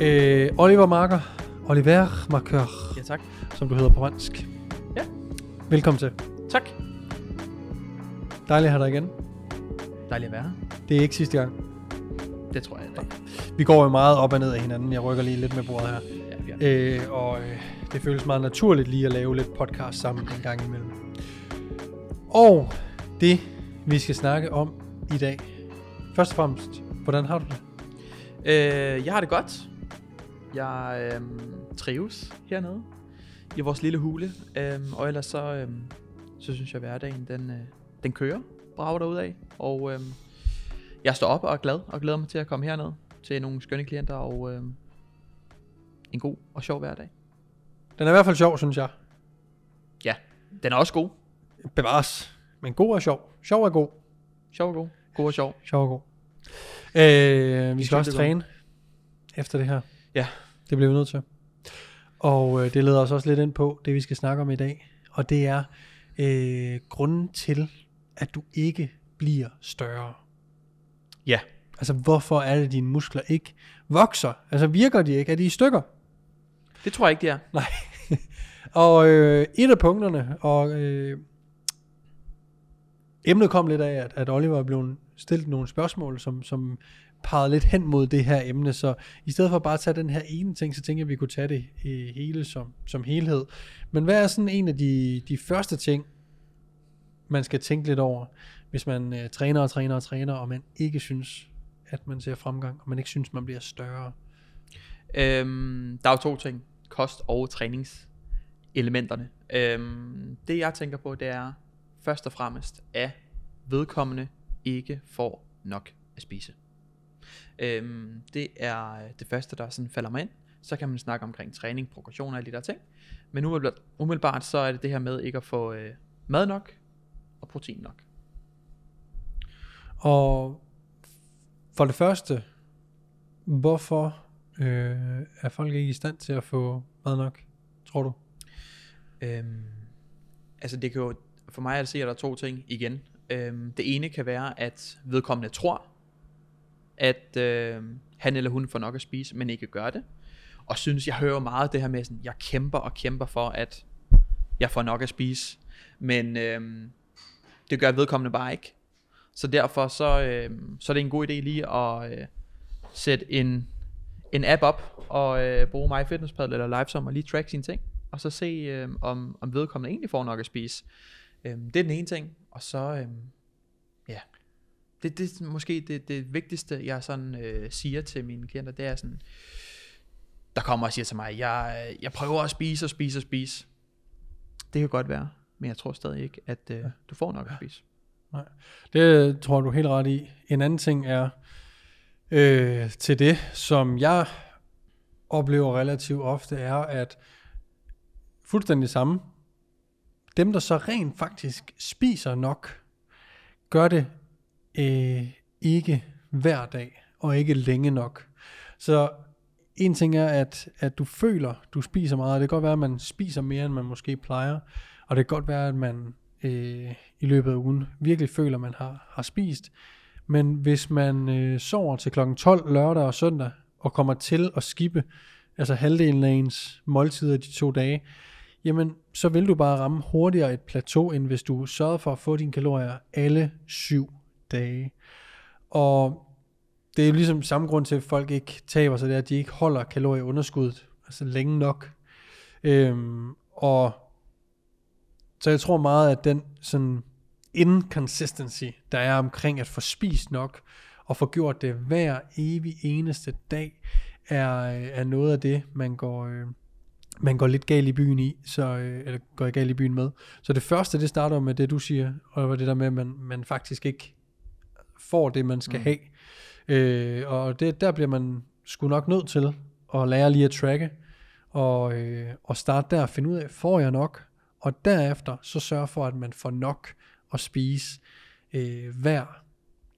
Øh, Oliver Marker, Oliver Marker, Ja, tak. som du hedder på fransk. Ja. Velkommen til. Tak. Dejligt at have dig igen. Dejligt at være her. Det er ikke sidste gang. Det tror jeg. Det. Vi går jo meget op og ned af hinanden. Jeg rykker lige lidt med bordet her. Ja. Øh, og øh, det føles meget naturligt lige at lave lidt podcast sammen en gang imellem. Og det, vi skal snakke om i dag. Først og fremmest, hvordan har du det? Øh, jeg har det godt. Jeg øh, trives hernede i vores lille hule. Øh, og ellers så, øh, så synes jeg, at hverdagen den, øh, den kører brager derud af. Og øh, jeg står op og er glad og glæder mig til at komme herned til nogle skønne klienter og øh, en god og sjov hverdag. Den er i hvert fald sjov, synes jeg. Ja, den er også god. Bevares. Men god er sjov. Sjov er god. Sjov og god. God og sjov. Sjov og god. Øh, vi skal skal også træne efter det her. Ja. Det bliver vi nødt til. Og øh, det leder os også lidt ind på det, vi skal snakke om i dag. Og det er øh, grunden til, at du ikke bliver større. Ja. Altså, hvorfor er det, at dine muskler ikke vokser? Altså, virker de ikke? Er de i stykker? Det tror jeg ikke, det er. Nej. og øh, et af punkterne, og øh, emnet kom lidt af, at, at Oliver blev stillet nogle spørgsmål, som, som peget lidt hen mod det her emne, så i stedet for bare at tage den her ene ting, så tænker jeg, at vi kunne tage det øh, hele som, som helhed. Men hvad er sådan en af de, de første ting, man skal tænke lidt over, hvis man øh, træner og træner og træner, og man ikke synes, at man ser fremgang, og man ikke synes, man bliver større? Øhm, der er jo to ting. Kost og træningselementerne. Øhm, det jeg tænker på, det er først og fremmest, at vedkommende ikke får nok at spise. Øhm, det er det første, der sådan falder mig ind. Så kan man snakke omkring træning, progression og alle de der ting. Men umiddelbart, umiddelbart så er det det her med ikke at få øh, mad nok og protein nok. Og for det første, hvorfor øh, er folk ikke i stand til at få mad nok, tror du? Øhm, altså det kan jo, for mig at se, at der er to ting igen. Øhm, det ene kan være, at vedkommende tror, at øh, han eller hun får nok at spise, men ikke gør det. Og synes, jeg hører meget det her med, sådan, jeg kæmper og kæmper for, at jeg får nok at spise. Men øh, det gør vedkommende bare ikke. Så derfor så, øh, så er det en god idé lige at øh, sætte en, en app op og øh, bruge MyFitnessPal eller LiveSum og lige track sine ting. Og så se, øh, om, om vedkommende egentlig får nok at spise. Øh, det er den ene ting. Og så, øh, det, det er måske det, det vigtigste, jeg sådan øh, siger til mine klienter, det er sådan, der kommer og siger til mig, jeg, jeg prøver at spise og spise og spise. Det kan godt være, men jeg tror stadig ikke, at øh, du får nok at spise. Det tror du helt ret i. En anden ting er øh, til det, som jeg oplever relativt ofte, er, at fuldstændig samme, dem der så rent faktisk spiser nok, gør det øh, ikke hver dag, og ikke længe nok. Så en ting er, at, at du føler, du spiser meget. Det kan godt være, at man spiser mere, end man måske plejer. Og det kan godt være, at man øh, i løbet af ugen virkelig føler, at man har, har spist. Men hvis man øh, sover til kl. 12 lørdag og søndag, og kommer til at skippe altså halvdelen af ens måltider de to dage, jamen så vil du bare ramme hurtigere et plateau, end hvis du sørger for at få dine kalorier alle syv dage. Og det er jo ligesom samme grund til, at folk ikke taber sig, det er, at de ikke holder kalorieunderskuddet altså længe nok. Øhm, og så jeg tror meget, at den sådan inconsistency, der er omkring at få spist nok, og få gjort det hver evig eneste dag, er, er noget af det, man går, øh, man går lidt galt i byen i, så, øh, eller går galt i byen med. Så det første, det starter med det, du siger, og det der med, at man, man faktisk ikke får det, man skal mm. have. Øh, og det, der bliver man sgu nok nødt til at lære lige at tracke, og, øh, og starte der og finde ud af, får jeg nok? Og derefter så sørge for, at man får nok at spise øh, hver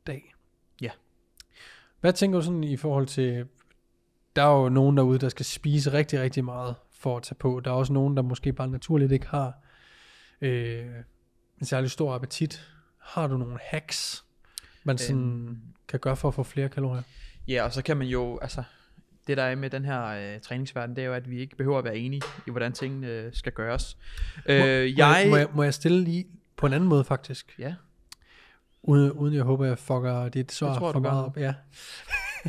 dag. Ja. Hvad tænker du sådan i forhold til, der er jo nogen derude, der skal spise rigtig, rigtig meget for at tage på. Der er også nogen, der måske bare naturligt ikke har øh, en særlig stor appetit. Har du nogle hacks, man sådan øhm. kan gøre for at få flere kalorier? Ja, og så kan man jo, altså, det der er med den her øh, træningsverden, det er jo, at vi ikke behøver at være enige i, hvordan tingene øh, skal gøres. Øh, må, jeg, må, jeg, må, jeg, må jeg stille lige på en anden måde faktisk? Ja. Uden, uden jeg håber, jeg fucker dit svar tror, for meget op. Ja.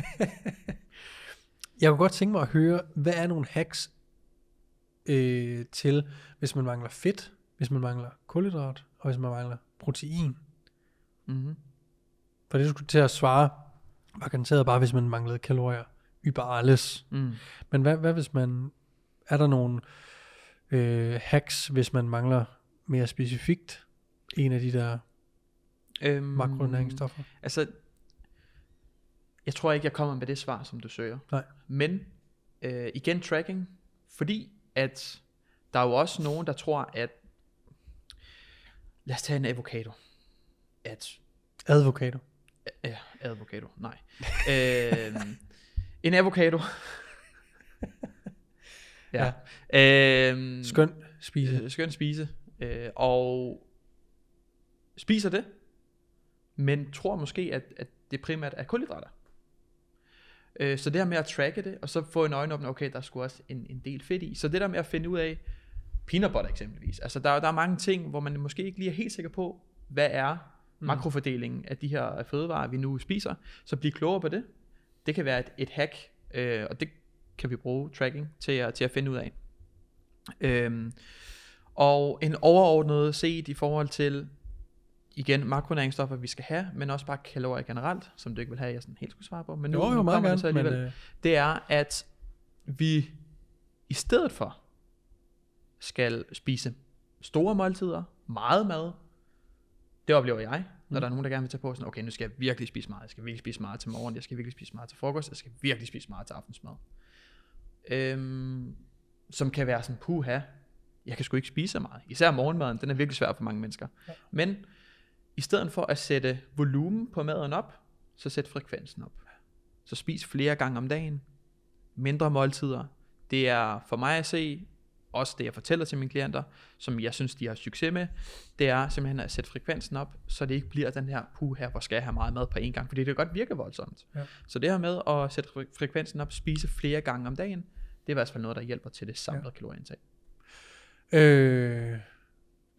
jeg kunne godt tænke mig at høre, hvad er nogle hacks øh, til, hvis man mangler fedt, hvis man mangler kulhydrat, og hvis man mangler protein? Mm-hmm. For det, skulle til at svare, var garanteret bare, hvis man manglede kalorier über alles. Mm. Men hvad, hvad hvis man, er der nogle øh, hacks, hvis man mangler mere specifikt en af de der øhm, makronæringsstoffer? Altså, jeg tror ikke, jeg kommer med det svar, som du søger. Nej. Men øh, igen tracking, fordi at der er jo også nogen, der tror, at lad os tage en avocado. At, Advocado. Ja, avocado, nej. øh, en avocado. ja. ja. Øhm, skøn spise. Øh, skøn spise. Øh, og spiser det, men tror måske, at, at det primært er kulhydrater. Øh, så det her med at tracke det, og så få en øjenåbner, okay, der skulle også en, en del fedt i. Så det der med at finde ud af, peanut butter eksempelvis, altså der, der er mange ting, hvor man måske ikke lige er helt sikker på, hvad er mm. makrofordelingen af de her fødevarer, vi nu spiser. Så bliv klogere på det. Det kan være et, et hack, øh, og det kan vi bruge tracking til at, til at finde ud af. Øhm, og en overordnet set i forhold til, igen, makronæringsstoffer, vi skal have, men også bare kalorier generelt, som du ikke vil have, jeg sådan helt skulle svare på. Men nu, jo, jo, nu meget gerne, så alligevel. Men, øh... Det er, at vi i stedet for skal spise store måltider, meget mad, det oplever jeg, når mm. der er nogen, der gerne vil tage på sådan, okay, nu skal jeg virkelig spise meget, jeg skal virkelig spise meget til morgen, jeg skal virkelig spise meget til frokost, jeg skal virkelig spise meget til aftensmad. Øhm, som kan være sådan, puha, jeg kan sgu ikke spise så meget. Især morgenmaden, den er virkelig svær for mange mennesker. Ja. Men i stedet for at sætte volumen på maden op, så sæt frekvensen op. Så spis flere gange om dagen, mindre måltider. Det er for mig at se også det jeg fortæller til mine klienter, som jeg synes de har succes med, det er simpelthen at sætte frekvensen op, så det ikke bliver den her, puh her, hvor skal jeg have meget mad på en gang, fordi det kan godt virke voldsomt. Ja. Så det her med at sætte frekvensen op, spise flere gange om dagen, det er i hvert fald noget, der hjælper til det samlede ja. kalorieindtag. Øh,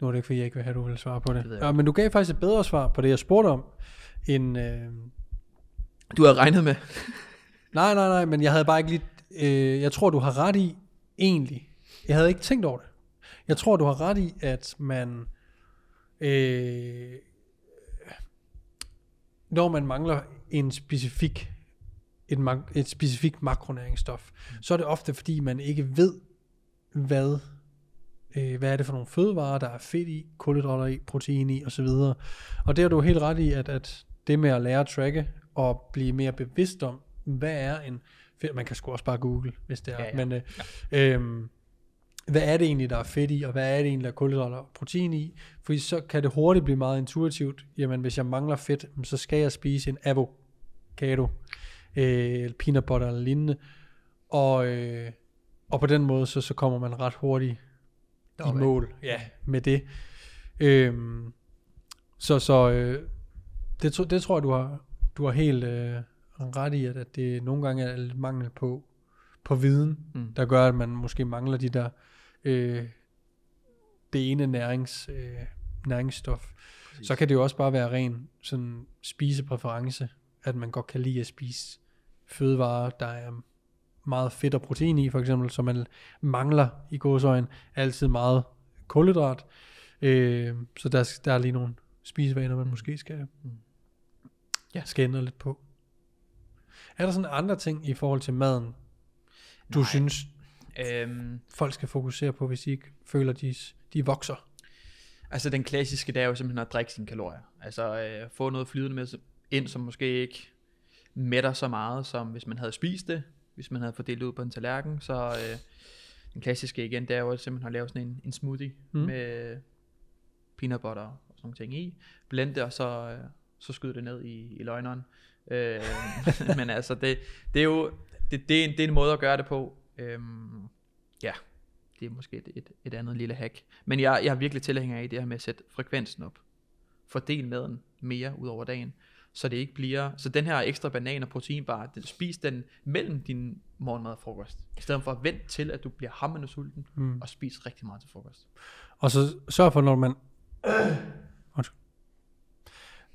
nu er det ikke, fordi jeg ikke vil have, at du vil svare på det. det ja, men du gav faktisk et bedre svar på det, jeg spurgte om, end... Øh... Du har regnet med. nej, nej, nej, men jeg havde bare ikke lige... Øh, jeg tror, du har ret i, egentlig, jeg havde ikke tænkt over det. Jeg tror, du har ret i, at man, øh, når man mangler en specifik, et, et specifikt makronæringsstof, så er det ofte, fordi man ikke ved, hvad, øh, hvad er det for nogle fødevarer, der er fedt i, kulhydrater i, protein i osv. Og det har du helt ret i, at, at det med at lære at tracke og blive mere bevidst om, hvad er en man kan sgu også bare google, hvis det er. Ja, ja. Men øh, ja. øh, hvad er det egentlig, der er fedt i, og hvad er det egentlig, der er kulhydrater og protein i? Fordi så kan det hurtigt blive meget intuitivt. Jamen, hvis jeg mangler fedt, så skal jeg spise en avocado, øh, eller peanut butter eller lignende. Og, øh, og på den måde, så, så kommer man ret hurtigt i mål ja, med det. Øhm, så så øh, det, det tror jeg, du har, du har helt øh, ret i, at, at det nogle gange er lidt mangel på, på viden, mm. der gør, at man måske mangler de der øh, det ene nærings, øh, næringsstof. Præcis. Så kan det jo også bare være ren sådan spisepræference, at man godt kan lide at spise fødevarer, der er meget fedt og protein i, for eksempel, så man mangler i gåsøjen altid meget kulhydrat. Øh, så der, der er lige nogle spisevaner, man måske skal, mm. ja. skal ændre lidt på. Er der sådan andre ting i forhold til maden, du Nej. synes, Øhm, folk skal fokusere på, hvis de ikke føler, de, de vokser? altså den klassiske, det er jo simpelthen at drikke sine kalorier. Altså øh, få noget flydende med ind, som måske ikke mætter så meget, som hvis man havde spist det. Hvis man havde fordelt det ud på en tallerken, så øh, den klassiske igen, det er jo simpelthen at lave sådan en, en smoothie Mm. mm. med peanut butter og sådan nogle ting i. Blende det, og så, øh, så skyde det ned i, i løgneren. Øh, men altså, det, det er jo det, det, er en, det er en måde at gøre det på. Øhm, ja, det er måske et, et, et andet lille hack. Men jeg, jeg er virkelig tilhænger af det her med at sætte frekvensen op. Fordel maden mere ud over dagen. Så det ikke bliver, så den her ekstra banan og proteinbar, den, spis den mellem din morgenmad og frokost. I stedet for at vente til, at du bliver hammende sulten, Mm. og spis rigtig meget til frokost. Og så sørg for, når man...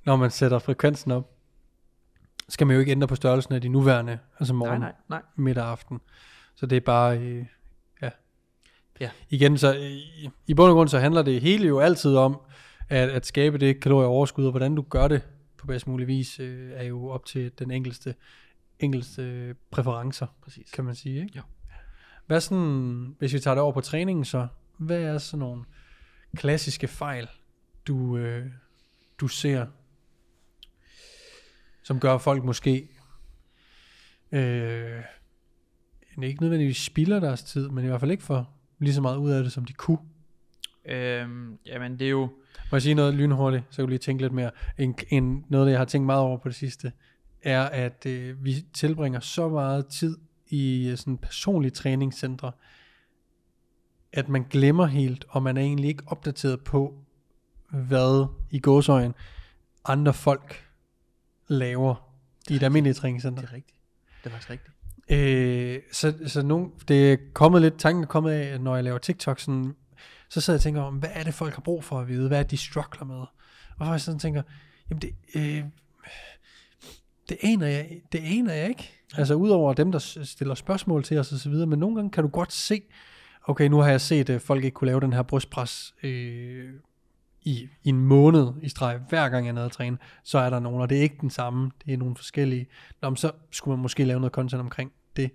Når man sætter frekvensen op, skal man jo ikke ændre på størrelsen af de nuværende, altså morgen, Nej, nej, nej. middag og aften. Så det er bare, øh, ja. Ja. Igen, så øh, i, i bund og grund, så handler det hele jo altid om, at, at skabe det kalorieoverskud, og hvordan du gør det på bedst mulig vis, øh, er jo op til den enkelte, enkelte præferencer, Præcis. kan man sige. Ikke? Ja. Hvad sådan, hvis vi tager det over på træningen så, hvad er sådan nogle klassiske fejl, du, øh, du ser, som gør folk måske øh, ikke nødvendigvis spilder deres tid, men i hvert fald ikke får lige så meget ud af det, som de kunne. Øhm, jamen, det er jo, Må jeg sige noget lynhurtigt, så kan du lige tænke lidt mere. En, en, noget, jeg har tænkt meget over på det sidste, er, at øh, vi tilbringer så meget tid i øh, sådan personlige træningscentre, at man glemmer helt, og man er egentlig ikke opdateret på, hvad i gåsøjen andre folk laver i et almindeligt træningscenter. det er rigtigt. Det er faktisk rigtigt. Øh, så, så nogle, det er kommet lidt, tanken er kommet af, når jeg laver TikTok, sådan, så sidder jeg og tænker om, hvad er det folk har brug for at vide? Hvad er det, de struggler med? Og så jeg sådan tænker, jamen det, øh, det, aner jeg, det aner jeg ikke. Altså udover dem, der stiller spørgsmål til os og så videre, men nogle gange kan du godt se, okay, nu har jeg set, at folk ikke kunne lave den her brystpres øh, i, i en måned i streg, hver gang jeg er nede at træne, så er der nogen, og det er ikke den samme, det er nogle forskellige. Nå, men så skulle man måske lave noget content omkring det.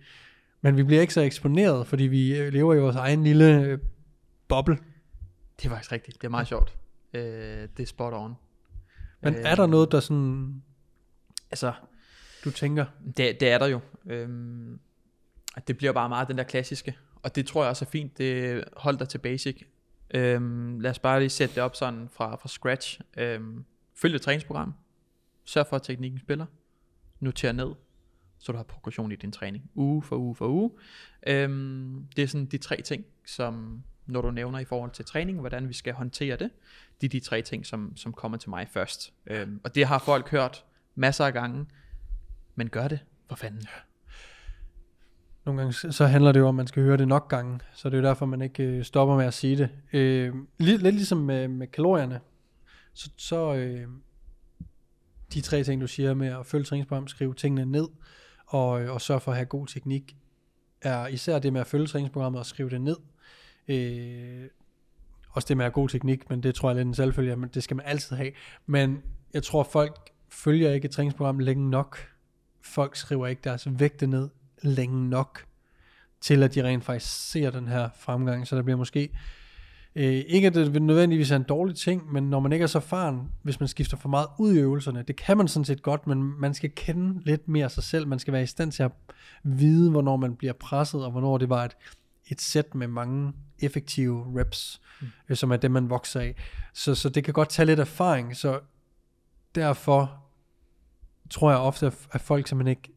Men vi bliver ikke så eksponeret, fordi vi øh, lever i vores egen lille øh, boble. Det er faktisk rigtigt. Det er meget sjovt. Øh, det er spot on. Men Øh, er der noget, der sådan, Altså, du tænker, Det, det er der jo. Øhm, det bliver bare meget den der klassiske. Og det tror jeg også er fint. Det hold dig til basic. Øhm, lad os bare lige sætte det op sådan fra, fra scratch. Øhm, følg et træningsprogram. Sørg for, at teknikken spiller. Noter ned, så du har progression i din træning. Uge for uge for uge. Øhm, det er sådan de tre ting, som når du nævner i forhold til træning, hvordan vi skal håndtere det, det er de tre ting, som, som kommer til mig først. Øhm, og det har folk hørt masser af gange, men gør det, for fanden. nogle gange så- handler det jo om, at man skal høre det nok gange, så det er jo derfor, man ikke øh, stopper med at sige det. Øh, lidt, lidt ligesom med, med kalorierne, så, så øh, de tre ting, du siger med at følge træningsprogram, skrive tingene ned, øh, og og sørge for at have god teknik, er især det med at følge træningsprogrammet og skrive det ned. Øh, også det med at have god teknik, men det tror jeg er lidt en selvfølge, men det skal man altid have. Men jeg tror, folk følger ikke et træningsprogram længe nok. Folk skriver ikke deres vægte ned længe nok, til at de rent faktisk ser den her fremgang. Så der bliver måske, øh, ikke at det nødvendigvis er en dårlig ting, men når man ikke er så erfaren, hvis man skifter for meget ud i øvelserne, det kan man sådan set godt, men man skal kende lidt mere sig selv. Man skal være i stand til at vide, hvornår man bliver presset, og hvornår det var et, et sæt med mange effektive reps, mm. øh, som er det, man vokser af. Så, så det kan godt tage lidt erfaring, så derfor tror jeg ofte, at folk simpelthen ikke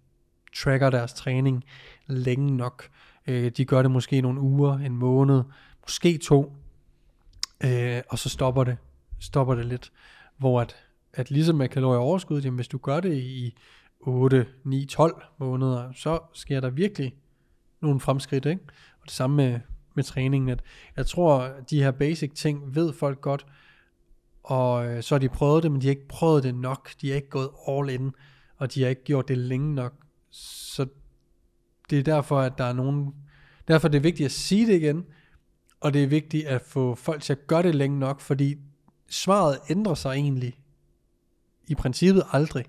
tracker deres træning længe nok. Øh, de gør det måske nogle uger, en måned, måske to, øh, og så stopper det, stopper det lidt. Hvor at, at ligesom med kalorieoverskud, jamen hvis du gør det i 8, 9, 12 måneder, så sker der virkelig nogle fremskridt, ikke? Og det samme med, med træningen, at jeg tror, at de her basic ting ved folk godt, og øh, så har de prøvet det, men de har ikke prøvet det nok, de har ikke gået all in, og de har ikke gjort det længe nok, så det er derfor, at der er nogen, derfor er det vigtigt at sige det igen, og det er vigtigt at få folk til at gøre det længe nok, fordi svaret ændrer sig egentlig i princippet aldrig.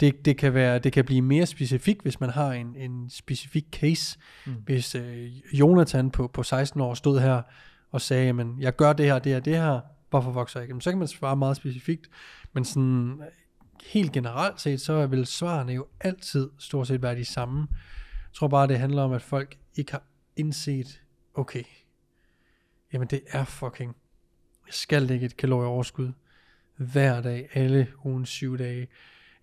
Det, det, kan være, det kan blive mere specifikt, hvis man har en, en specifik case. Mm. Hvis øh, Jonathan på, på 16 år stod her og sagde, men jeg gør det her, det her, det her, hvorfor vokser jeg ikke? Så kan man svare meget specifikt, men sådan helt generelt set, så vil svarene jo altid stort set være de samme. Jeg tror bare, det handler om, at folk ikke har indset, okay, jamen det er fucking, jeg skal lægge et kalorieoverskud hver dag, alle ugens syv dage.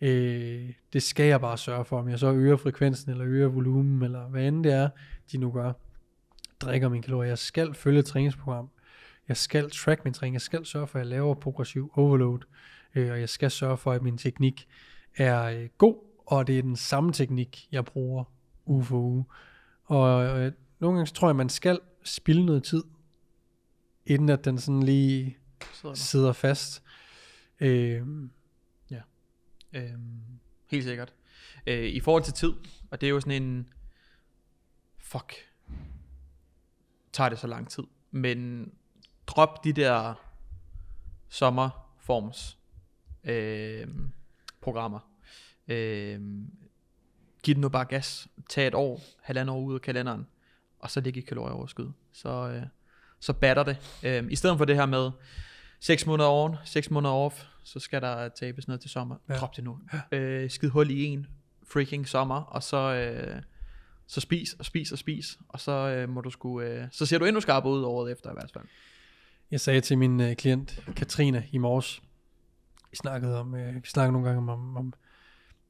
Øh, det skal jeg bare sørge for, om jeg så øger frekvensen, eller øger volumen, eller hvad end det er, de nu gør. Drikker mine kalorier. Jeg skal følge et træningsprogram. Jeg skal track min træning. Jeg skal sørge for, at jeg laver progressiv overload. Øh, og jeg skal sørge for, at min teknik er øh, god, og det er den samme teknik, jeg bruger uge for uge. Og øh, nogle gange tror jeg, man skal spille noget tid, inden at den sådan lige Sidder der. sidder fast. Øh, Øhm, helt sikkert. Øh, I forhold til tid, og det er jo sådan en, fuck, tager det så lang tid, men drop de der sommerforms øh, programmer. Øh, giv den nu bare gas. Tag et år, halvandet år ud af kalenderen, og så ligge i kalorieoverskud. Så, øh, så batter det. Øh, I stedet for det her med 6 måneder on, 6 måneder off, så skal der tabes noget til sommer. Ja. Drop det nu. Ja. Øh, skid hul i en freaking sommer, og så, øh, så spis og spis og spis, og så øh, må du sgu, øh, så ser du endnu skarpere ud året efter i hvert fald. Jeg sagde til min øh, klient Katrine i morges, vi snakkede om, øh, vi snakkede nogle gange om, om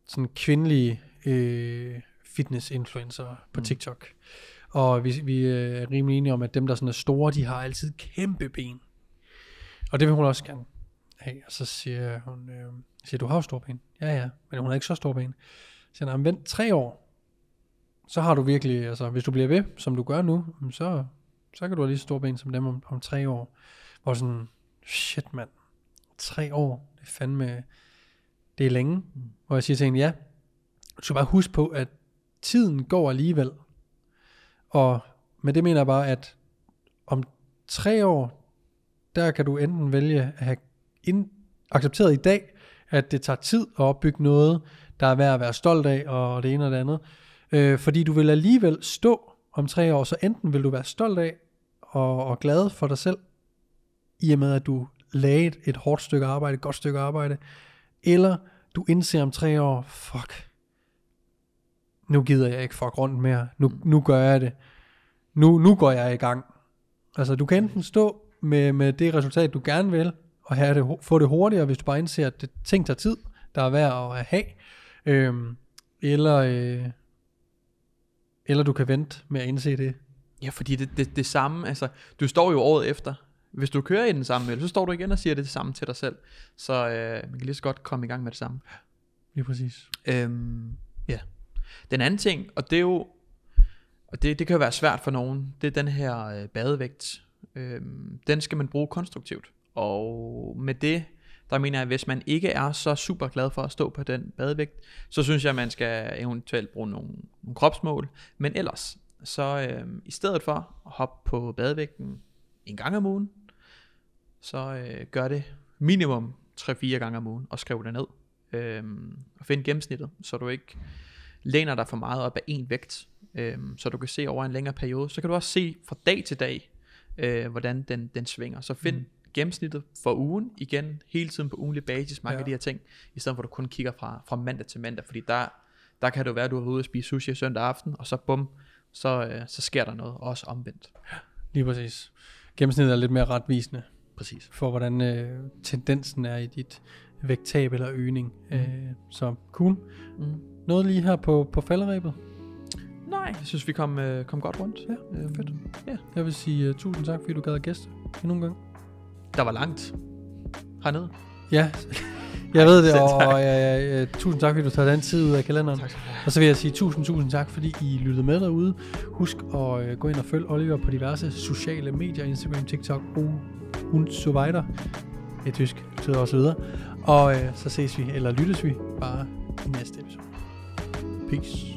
sådan kvindelige øh, fitness-influencer på Mm. TikTok. Og vi, vi øh, er rimelig enige om, at dem, der sådan er store, de har altid kæmpe ben. Og det vil hun også gerne have. Og så siger hun, øh, siger, du har jo store ben. Ja, ja, men hun har ikke så store ben. Så siger "Jamen, vent tre år, så har du virkelig, altså hvis du bliver ved, som du gør nu, så, så kan du have lige så store ben som dem om, om tre år. Hvor sådan, shit mand, tre år, det er fandme, det er længe. Mm. Hvor jeg siger til hende, ja, du skal bare huske på, at tiden går alligevel. Og med det mener jeg bare, at om tre år, der kan du enten vælge at have ind, accepteret i dag, at det tager tid at opbygge noget, der er værd at være stolt af, og det ene og det andet. Øh, fordi du vil alligevel stå om tre år, så enten vil du være stolt af og, og glad for dig selv, i og med at du lagde et, et hårdt stykke arbejde, et godt stykke arbejde, eller du indser om tre år, fuck, nu gider jeg ikke fuck rundt mere, nu, nu gør jeg det, nu, nu går jeg i gang. Altså du kan enten stå med, med det resultat, du gerne vil, og have det, få det hurtigere, hvis du bare indser, at det ting tager tid, der er værd at have, øhm, eller, øh, eller du kan vente med at indse det. Ja, fordi det, det, det samme, altså, du står jo året efter. Hvis du kører i den samme mølle, så står du igen og siger det samme til dig selv. Så øh, man kan lige så godt komme i gang med det samme. Lige præcis. Øhm, ja. Den anden ting, og det er jo, og det, det kan jo være svært for nogen, det er den her øh, badevægt. Øh, den skal man bruge konstruktivt. Og med det, der mener jeg, at hvis man ikke er så super glad for at stå på den badevægt, så synes jeg, at man skal eventuelt bruge nogle, nogle kropsmål. Men ellers, så øh, i stedet for at hoppe på badevægten en gang om ugen, så øh, gør det minimum 3-4 gange om ugen og skriv det ned. Øh, og find gennemsnittet, så du ikke læner dig for meget op af en vægt, øhm, så du kan se over en længere periode. Så kan du også se fra dag til dag, øh, hvordan den, den svinger. Så find Mm. gennemsnittet for ugen, igen hele tiden på ugenlig basis, mange Ja. ja. af de her ting, i stedet for at du kun kigger fra, fra mandag til mandag, fordi der, der kan det jo være, at du har været ude og spise sushi søndag aften, og så bum, så, øh, så sker der noget, også omvendt. Lige præcis. Gennemsnittet er lidt mere retvisende Præcis. for, hvordan øh, tendensen er i dit vægttab eller øgning. Mm. Øh, så cool. Mm. Noget lige her på, på falderæbet. Nej, jeg synes, vi kom, øh, kom godt rundt. Ja, Øhm, fedt. Ja. Jeg vil sige uh, tusind tak, fordi du gad at gæste endnu en gang. Der var langt hernede. Ja, jeg ved det, og, og uh, uh, tusind tak, fordi du tager den tid ud af kalenderen. Tak skal du have. Og så vil jeg sige tusind, tusind tak, fordi I lyttede med derude. Husk at uh, gå ind og følge Oliver på diverse sociale medier, Instagram, TikTok og und so weiter. Det er tysk, betyder også videre. Og uh, så ses vi, eller lyttes vi, bare i næste episode. Peace.